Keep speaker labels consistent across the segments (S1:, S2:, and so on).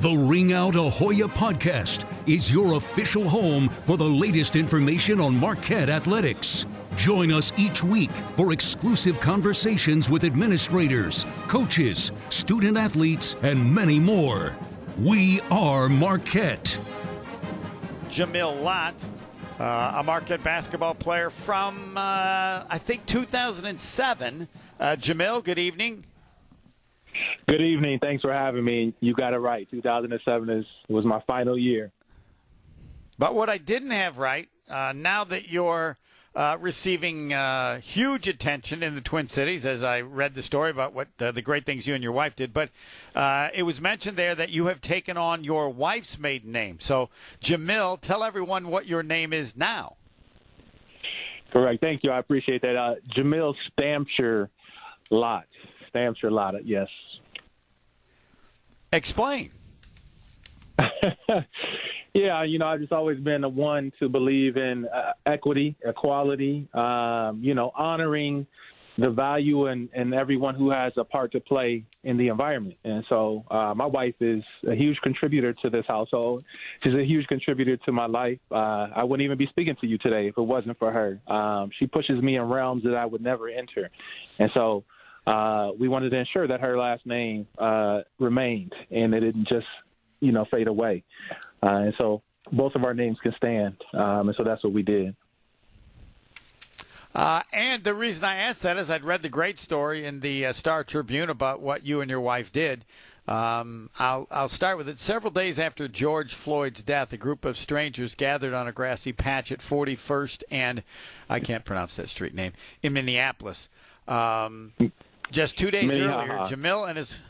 S1: The Ring Out Ahoya podcast is your official home for the latest information on Marquette athletics. Join us each week for exclusive conversations with administrators, coaches, student athletes, and many more. We are Marquette.
S2: Jamil Lott, uh, a Marquette basketball player from, uh, I think, 2007. Uh, Jamil, good evening.
S3: Good evening. Thanks for having me. You got it right. 2007 is, was my final year.
S2: But what I didn't have right, uh, now that you're uh, receiving uh, huge attention in the Twin Cities, as I read the story about what uh, the great things you and your wife did, but uh, it was mentioned there that you have taken on your wife's maiden name. So, Jamil, tell everyone what your name is now.
S3: Correct. Thank you. I appreciate that. Uh, Jamil Stamschror Lott. Stamschror Lott, yes.
S2: Explain.
S3: yeah, you know, I've just always been the one to believe in uh, equity, equality, um, you know, honoring the value and, and everyone who has a part to play in the environment. And so uh, my wife is a huge contributor to this household. She's a huge contributor to my life. Uh, I wouldn't even be speaking to you today if it wasn't for her. Um, she pushes me in realms that I would never enter. And so uh, we wanted to ensure that her last name uh, remained and it didn't just, you know, fade away. Uh, and so both of our names can stand. Um, and so that's what we did.
S2: Uh, and the reason I asked that is I'd read the great story in the uh, Star Tribune about what you and your wife did. Um, I'll, I'll start with it. Several days after George Floyd's death, a group of strangers gathered on a grassy patch at 41st and I can't pronounce that street name in Minneapolis. Um, just two days
S3: Minnehaha.
S2: earlier, Jamil and his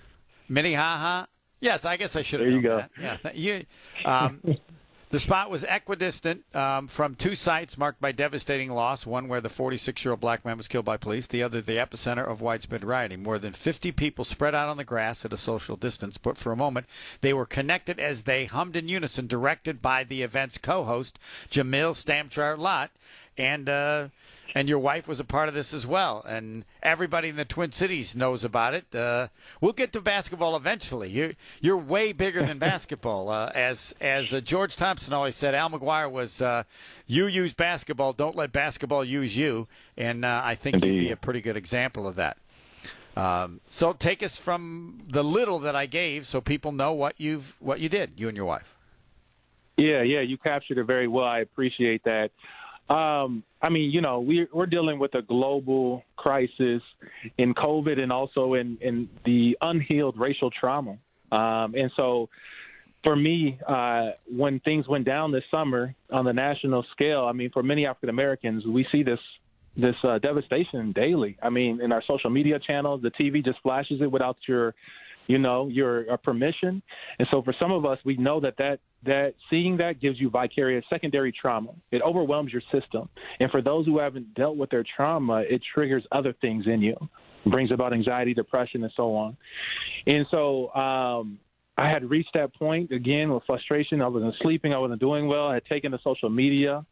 S2: Minnehaha. Yes, I guess I should have
S3: There you go.
S2: that. Yeah, th- you, um, the spot was equidistant um, from two sites marked by devastating loss. One where the 46-year-old black man was killed by police. The other, the epicenter of widespread rioting. More than 50 people spread out on the grass at a social distance, but for a moment they were connected as they hummed in unison, directed by the event's co-host Jamil Stamschror Lott, and. Uh, and your wife was a part of this as well. And everybody in the Twin Cities knows about it. Uh, we'll get to basketball eventually. You're you're way bigger than basketball. Uh, as as uh, George Thompson always said, Al McGuire was, uh, "You use basketball, don't let basketball use you." And uh, I think you'd be a pretty good example of that. Um, so take us from the little that I gave, so people know what you've what you did, you and your wife.
S3: Yeah, yeah, you captured it very well. I appreciate that. Um, I mean, you know, we're we're dealing with a global crisis in COVID and also in in the unhealed racial trauma. Um, and so, for me, uh, when things went down this summer on the national scale, I mean, for many African Americans, we see this this uh, devastation daily. I mean, in our social media channels, the TV just flashes it without your, you know, your uh, permission. And so, for some of us, we know that that that seeing that gives you vicarious secondary trauma. It overwhelms your system. And for those who haven't dealt with their trauma, it triggers other things in you, brings about anxiety, depression, and so on. And so. Um, I had reached that point again with frustration. I wasn't sleeping. I wasn't doing well. I had taken to social media,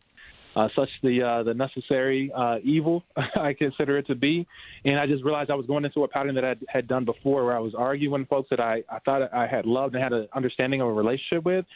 S3: uh, such the uh, the necessary uh, evil I consider it to be, and I just realized I was going into a pattern that I had done before, where I was arguing with folks that I I thought I had loved and had an understanding of a relationship with,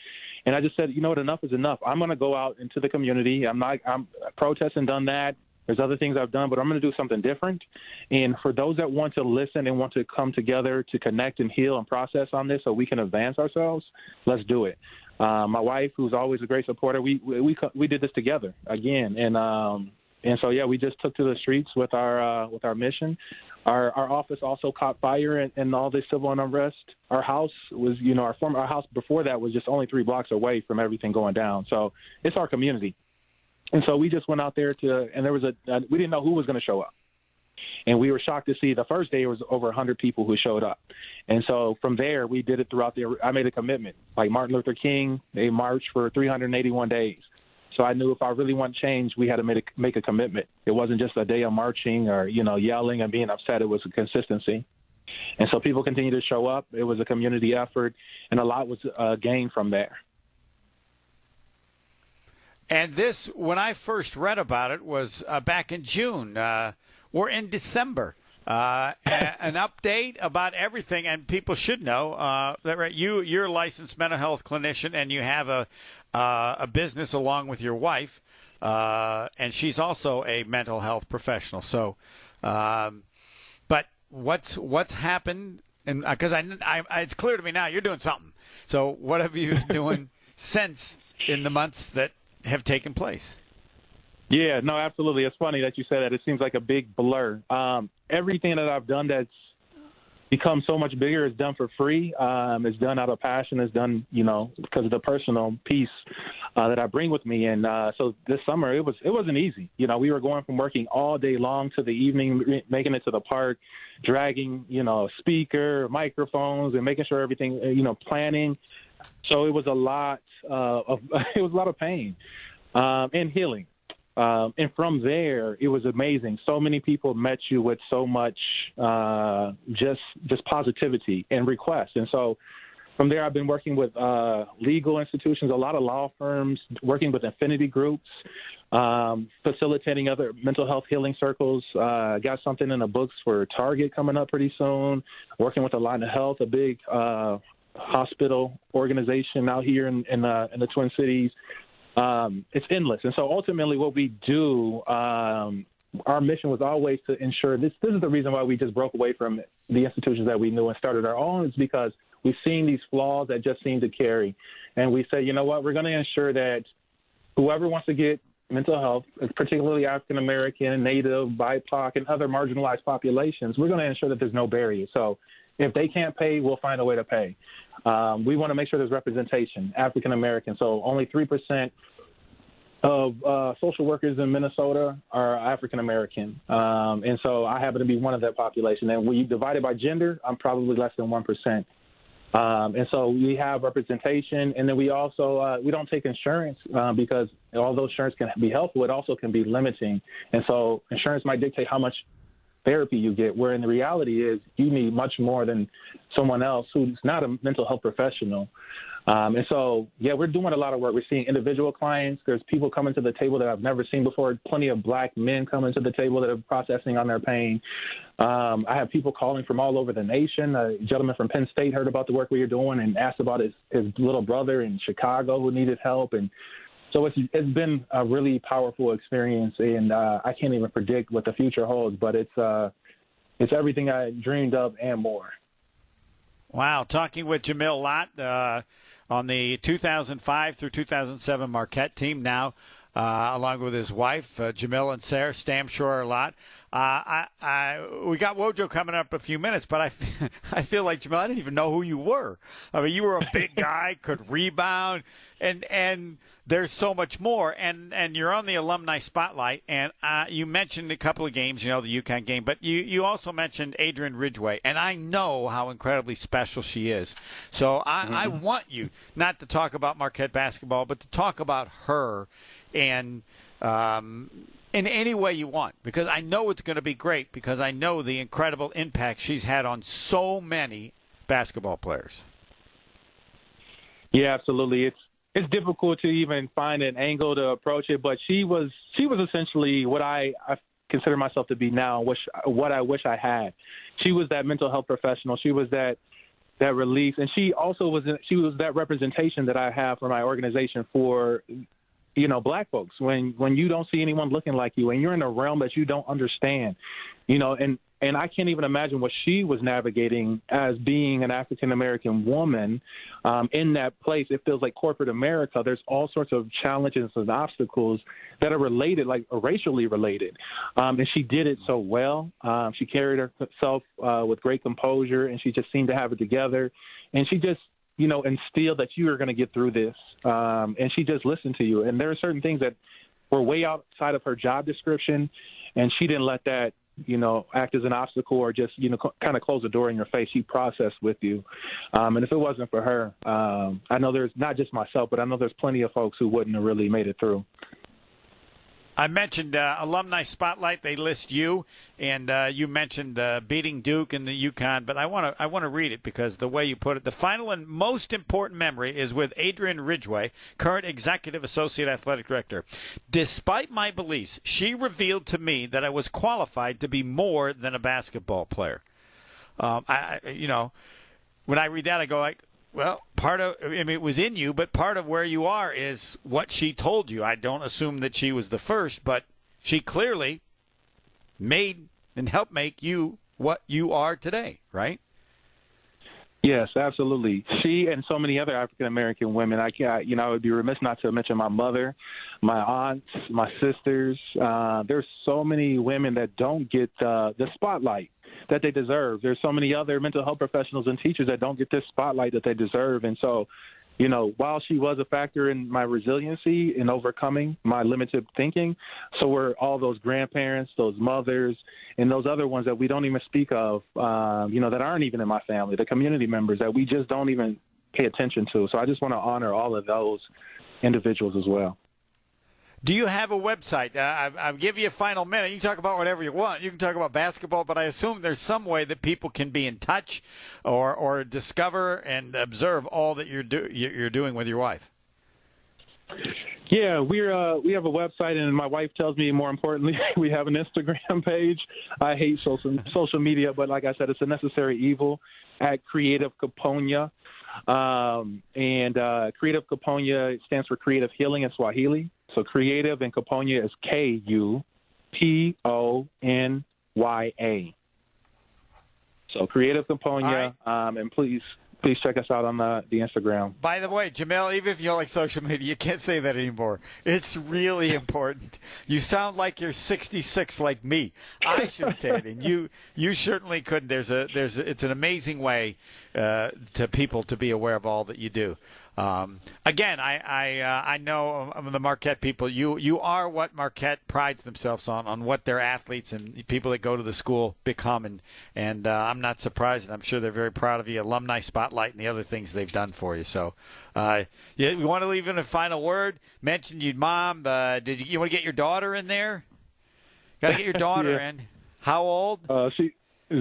S3: and I just said, you know what, enough is enough. I'm going to go out into the community. I'm not I'm protesting done that. There's other things I've done, but I'm going to do something different. And for those that want to listen and want to come together to connect and heal and process on this so we can advance ourselves, let's do it. Uh, my wife, who's always a great supporter, we we we did this together again, and um, and so yeah, we just took to the streets with our uh, with our mission. Our our office also caught fire in, in all this civil unrest. Our house was, you know, our former our house before that was just only three blocks away from everything going down. So it's our community. And so we just went out there to, and there was a, uh, we didn't know who was going to show up. And we were shocked to see the first day it was over 100 people who showed up. And so from there, we did it throughout the, I made a commitment. Like Martin Luther King, they marched for 381 days. So I knew if I really want change, we had to make a, make a commitment. It wasn't just a day of marching or, you know, yelling and being upset. It was a consistency. And so people continued to show up. It was a community effort, and a lot was uh, gained from there.
S2: And this, when I first read about it, was uh, back in June. Uh, we're in December. Uh, an update about everything, and people should know uh, that right. You you're a licensed mental health clinician, and you have a uh, a business along with your wife, uh, and she's also a mental health professional. So, um, but what's what's happened? And because I, I, it's clear to me now you're doing something. So, what have you been doing since in the months that have taken place.
S3: Yeah, no, absolutely. It's funny that you said that. It seems like a big blur. Um, everything that I've done that's become so much bigger is done for free. Um, it's done out of passion. It's done, you know, because of the personal piece uh, that I bring with me. And uh, so this summer, it was it wasn't easy. You know, we were going from working all day long to the evening, making it to the park, dragging, you know, speaker, microphones, and making sure everything, you know, planning. So it was a lot uh, of it was a lot of pain um, and healing. Um, and from there, it was amazing. So many people met you with so much uh, just just positivity and requests. And so from there, I've been working with uh, legal institutions, a lot of law firms, working with affinity groups, um, facilitating other mental health healing circles. Uh, got something in the books for Target coming up pretty soon. Working with of Health, a big uh, hospital organization out here in in, uh, in the Twin Cities. Um, it's endless, and so ultimately, what we do, um, our mission was always to ensure this. This is the reason why we just broke away from the institutions that we knew and started our own. Is because we've seen these flaws that just seem to carry, and we say, you know what, we're going to ensure that whoever wants to get mental health, particularly African American, Native, BIPOC, and other marginalized populations, we're going to ensure that there's no barrier. So if they can't pay, we'll find a way to pay. Um, we want to make sure there's representation, African American. So only 3% of uh, social workers in Minnesota are African American. Um, and so I happen to be one of that population. And when you divide it by gender, I'm probably less than 1%. Um, and so we have representation, and then we also uh, we don't take insurance uh, because although insurance can be helpful, it also can be limiting. And so insurance might dictate how much therapy you get, where in the reality is you need much more than someone else who's not a mental health professional. Um, and so, yeah, we're doing a lot of work. We're seeing individual clients. There's people coming to the table that I've never seen before. Plenty of black men coming to the table that are processing on their pain. Um, I have people calling from all over the nation. A gentleman from Penn State heard about the work we are doing and asked about his, his little brother in Chicago who needed help. And so it's it's been a really powerful experience, and uh, I can't even predict what the future holds. But it's uh, it's everything I dreamed of and more.
S2: Wow, talking with Jamil Lott uh, on the 2005 through 2007 Marquette team now. Uh, along with his wife, uh, Jamil and Sarah Stamschror Lott. I, I, we got Wojo coming up in a few minutes, but I, I feel like Jamel. I didn't even know who you were. I mean, you were a big guy, could rebound, and and there's so much more. And and you're on the alumni spotlight, and uh, you mentioned a couple of games, you know, the UConn game, but you you also mentioned Adrian Ridgeway, and I know how incredibly special she is. So I, mm-hmm. I want you not to talk about Marquette basketball, but to talk about her and. Um, in any way you want because I know it's going to be great because I know the incredible impact she's had on so many basketball players.
S3: Yeah, absolutely. It's it's difficult to even find an angle to approach it, but she was she was essentially what I, I consider myself to be now, which what I wish I had. She was that mental health professional. She was that that release, and she also was she was that representation that I have for my organization for you know black folks when when you don't see anyone looking like you and you're in a realm that you don't understand you know and and I can't even imagine what she was navigating as being an African American woman um, in that place. It feels like corporate America. There's all sorts of challenges and obstacles that are related, like racially related. Um, and she did it so well. Um, she carried herself uh, with great composure, and she just seemed to have it together. And she just you know, instilled that you are going to get through this. Um, and she just listened to you. And there are certain things that were way outside of her job description, and she didn't let that you know, act as an obstacle or just, you know, kind of close the door in your face. She processed with you. Um, and if it wasn't for her, um, I know there's not just myself, but I know there's plenty of folks who wouldn't have really made it through.
S2: I mentioned uh, alumni spotlight. They list you, and uh, you mentioned uh, beating Duke and the UConn. But I want to I want to read it because the way you put it, the final and most important memory is with Adrian Ridgeway, current executive associate athletic director. Despite my beliefs, she revealed to me that I was qualified to be more than a basketball player. Um, I, you know, when I read that, I go like, well, part of I mean it was in you, but part of where you are is what she told you. I don't assume that she was the first, but she clearly made and helped make you what you are today, right?
S3: Yes, absolutely. She and so many other African American women. I can't, you know, I would be remiss not to mention my mother, my aunts, my sisters. Uh, there's so many women that don't get uh, the spotlight that they deserve. There's so many other mental health professionals and teachers that don't get this spotlight that they deserve. And so, you know, while she was a factor in my resiliency in overcoming my limited thinking, so were all those grandparents, those mothers, and those other ones that we don't even speak of, uh, you know, that aren't even in my family, the community members that we just don't even pay attention to. So I just want to honor all of those individuals as well.
S2: Do you have a website? Uh, I'll give you a final minute. You can talk about whatever you want. You can talk about basketball, but I assume there's some way that people can be in touch or or discover and observe all that you're do, you're doing with your wife.
S3: Yeah, we're uh, we have a website, and my wife tells me more importantly, we have an Instagram page. I hate social social media, but like I said, it's a necessary evil. At Creative Kuponya, um, and uh, Creative Kuponya stands for Creative Healing in Swahili. So creative and Kuponya is K U P O N Y A. So creative Kuponya, right. um, and please please check us out on the, the Instagram.
S2: By the way, Jamel, even if you don't like social media, you can't say that anymore. It's really important. You sound like you're 66, like me. I should say it, and you you certainly couldn't. There's a there's a, it's an amazing way uh, to people to be aware of all that you do. Um, again, I I, uh, I know um, the Marquette people. You you are what Marquette prides themselves on, on what their athletes and people that go to the school become, and and uh, I'm not surprised. And I'm sure they're very proud of you. Alumni spotlight and the other things they've done for you. So, uh, yeah, we want to leave in a final word. Mentioned you, mom. Uh, did you, you want to get your daughter in there? Got to get your daughter yeah. in. How old?
S3: Uh, she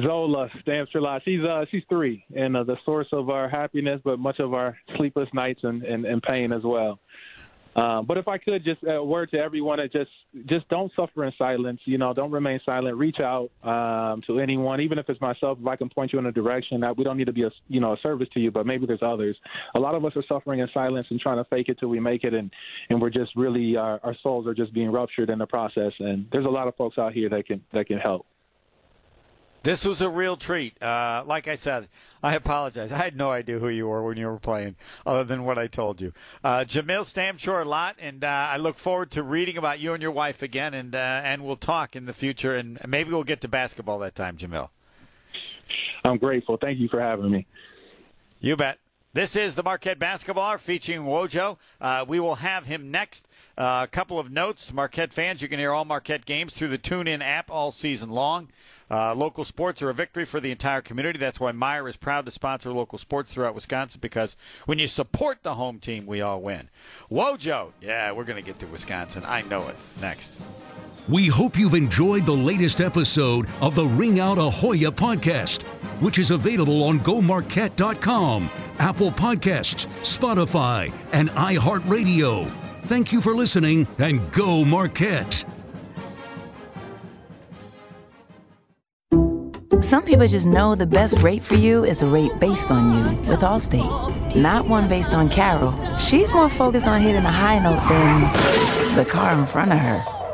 S3: Zola Stamstrela. She's uh she's three and uh, the source of our happiness, but much of our sleepless nights and, and, and pain as well. Um, but if I could just a word to everyone just just don't suffer in silence. You know, don't remain silent. Reach out um, to anyone, even if it's myself. If I can point you in a direction that we don't need to be a you know a service to you, but maybe there's others. A lot of us are suffering in silence and trying to fake it till we make it, and and we're just really our, our souls are just being ruptured in the process. And there's a lot of folks out here that can that can help.
S2: This was a real treat. Uh, like I said, I apologize. I had no idea who you were when you were playing, other than what I told you. Uh, Jamil Stamschror a lot, and uh, I look forward to reading about you and your wife again, and uh, and we'll talk in the future, and maybe we'll get to basketball that time, Jamil.
S3: I'm grateful. Thank you for having me.
S2: You bet. This is the Marquette Basketball featuring Wojo. Uh, we will have him next. Uh, a couple of notes. Marquette fans, you can hear all Marquette games through the TuneIn app all season long. Uh, local sports are a victory for the entire community. That's why Meijer is proud to sponsor local sports throughout Wisconsin because when you support the home team, we all win. Wojo, yeah, we're going to get to Wisconsin. I know it. Next.
S1: We hope you've enjoyed the latest episode of the Ring Out Ahoya podcast, which is available on GoMarquette.com, Apple Podcasts, Spotify, and iHeartRadio. Thank you for listening and go Marquette.
S4: Some people just know the best rate for you is a rate based on you with Allstate, not one based on Carol. She's more focused on hitting a high note than the car in front of her.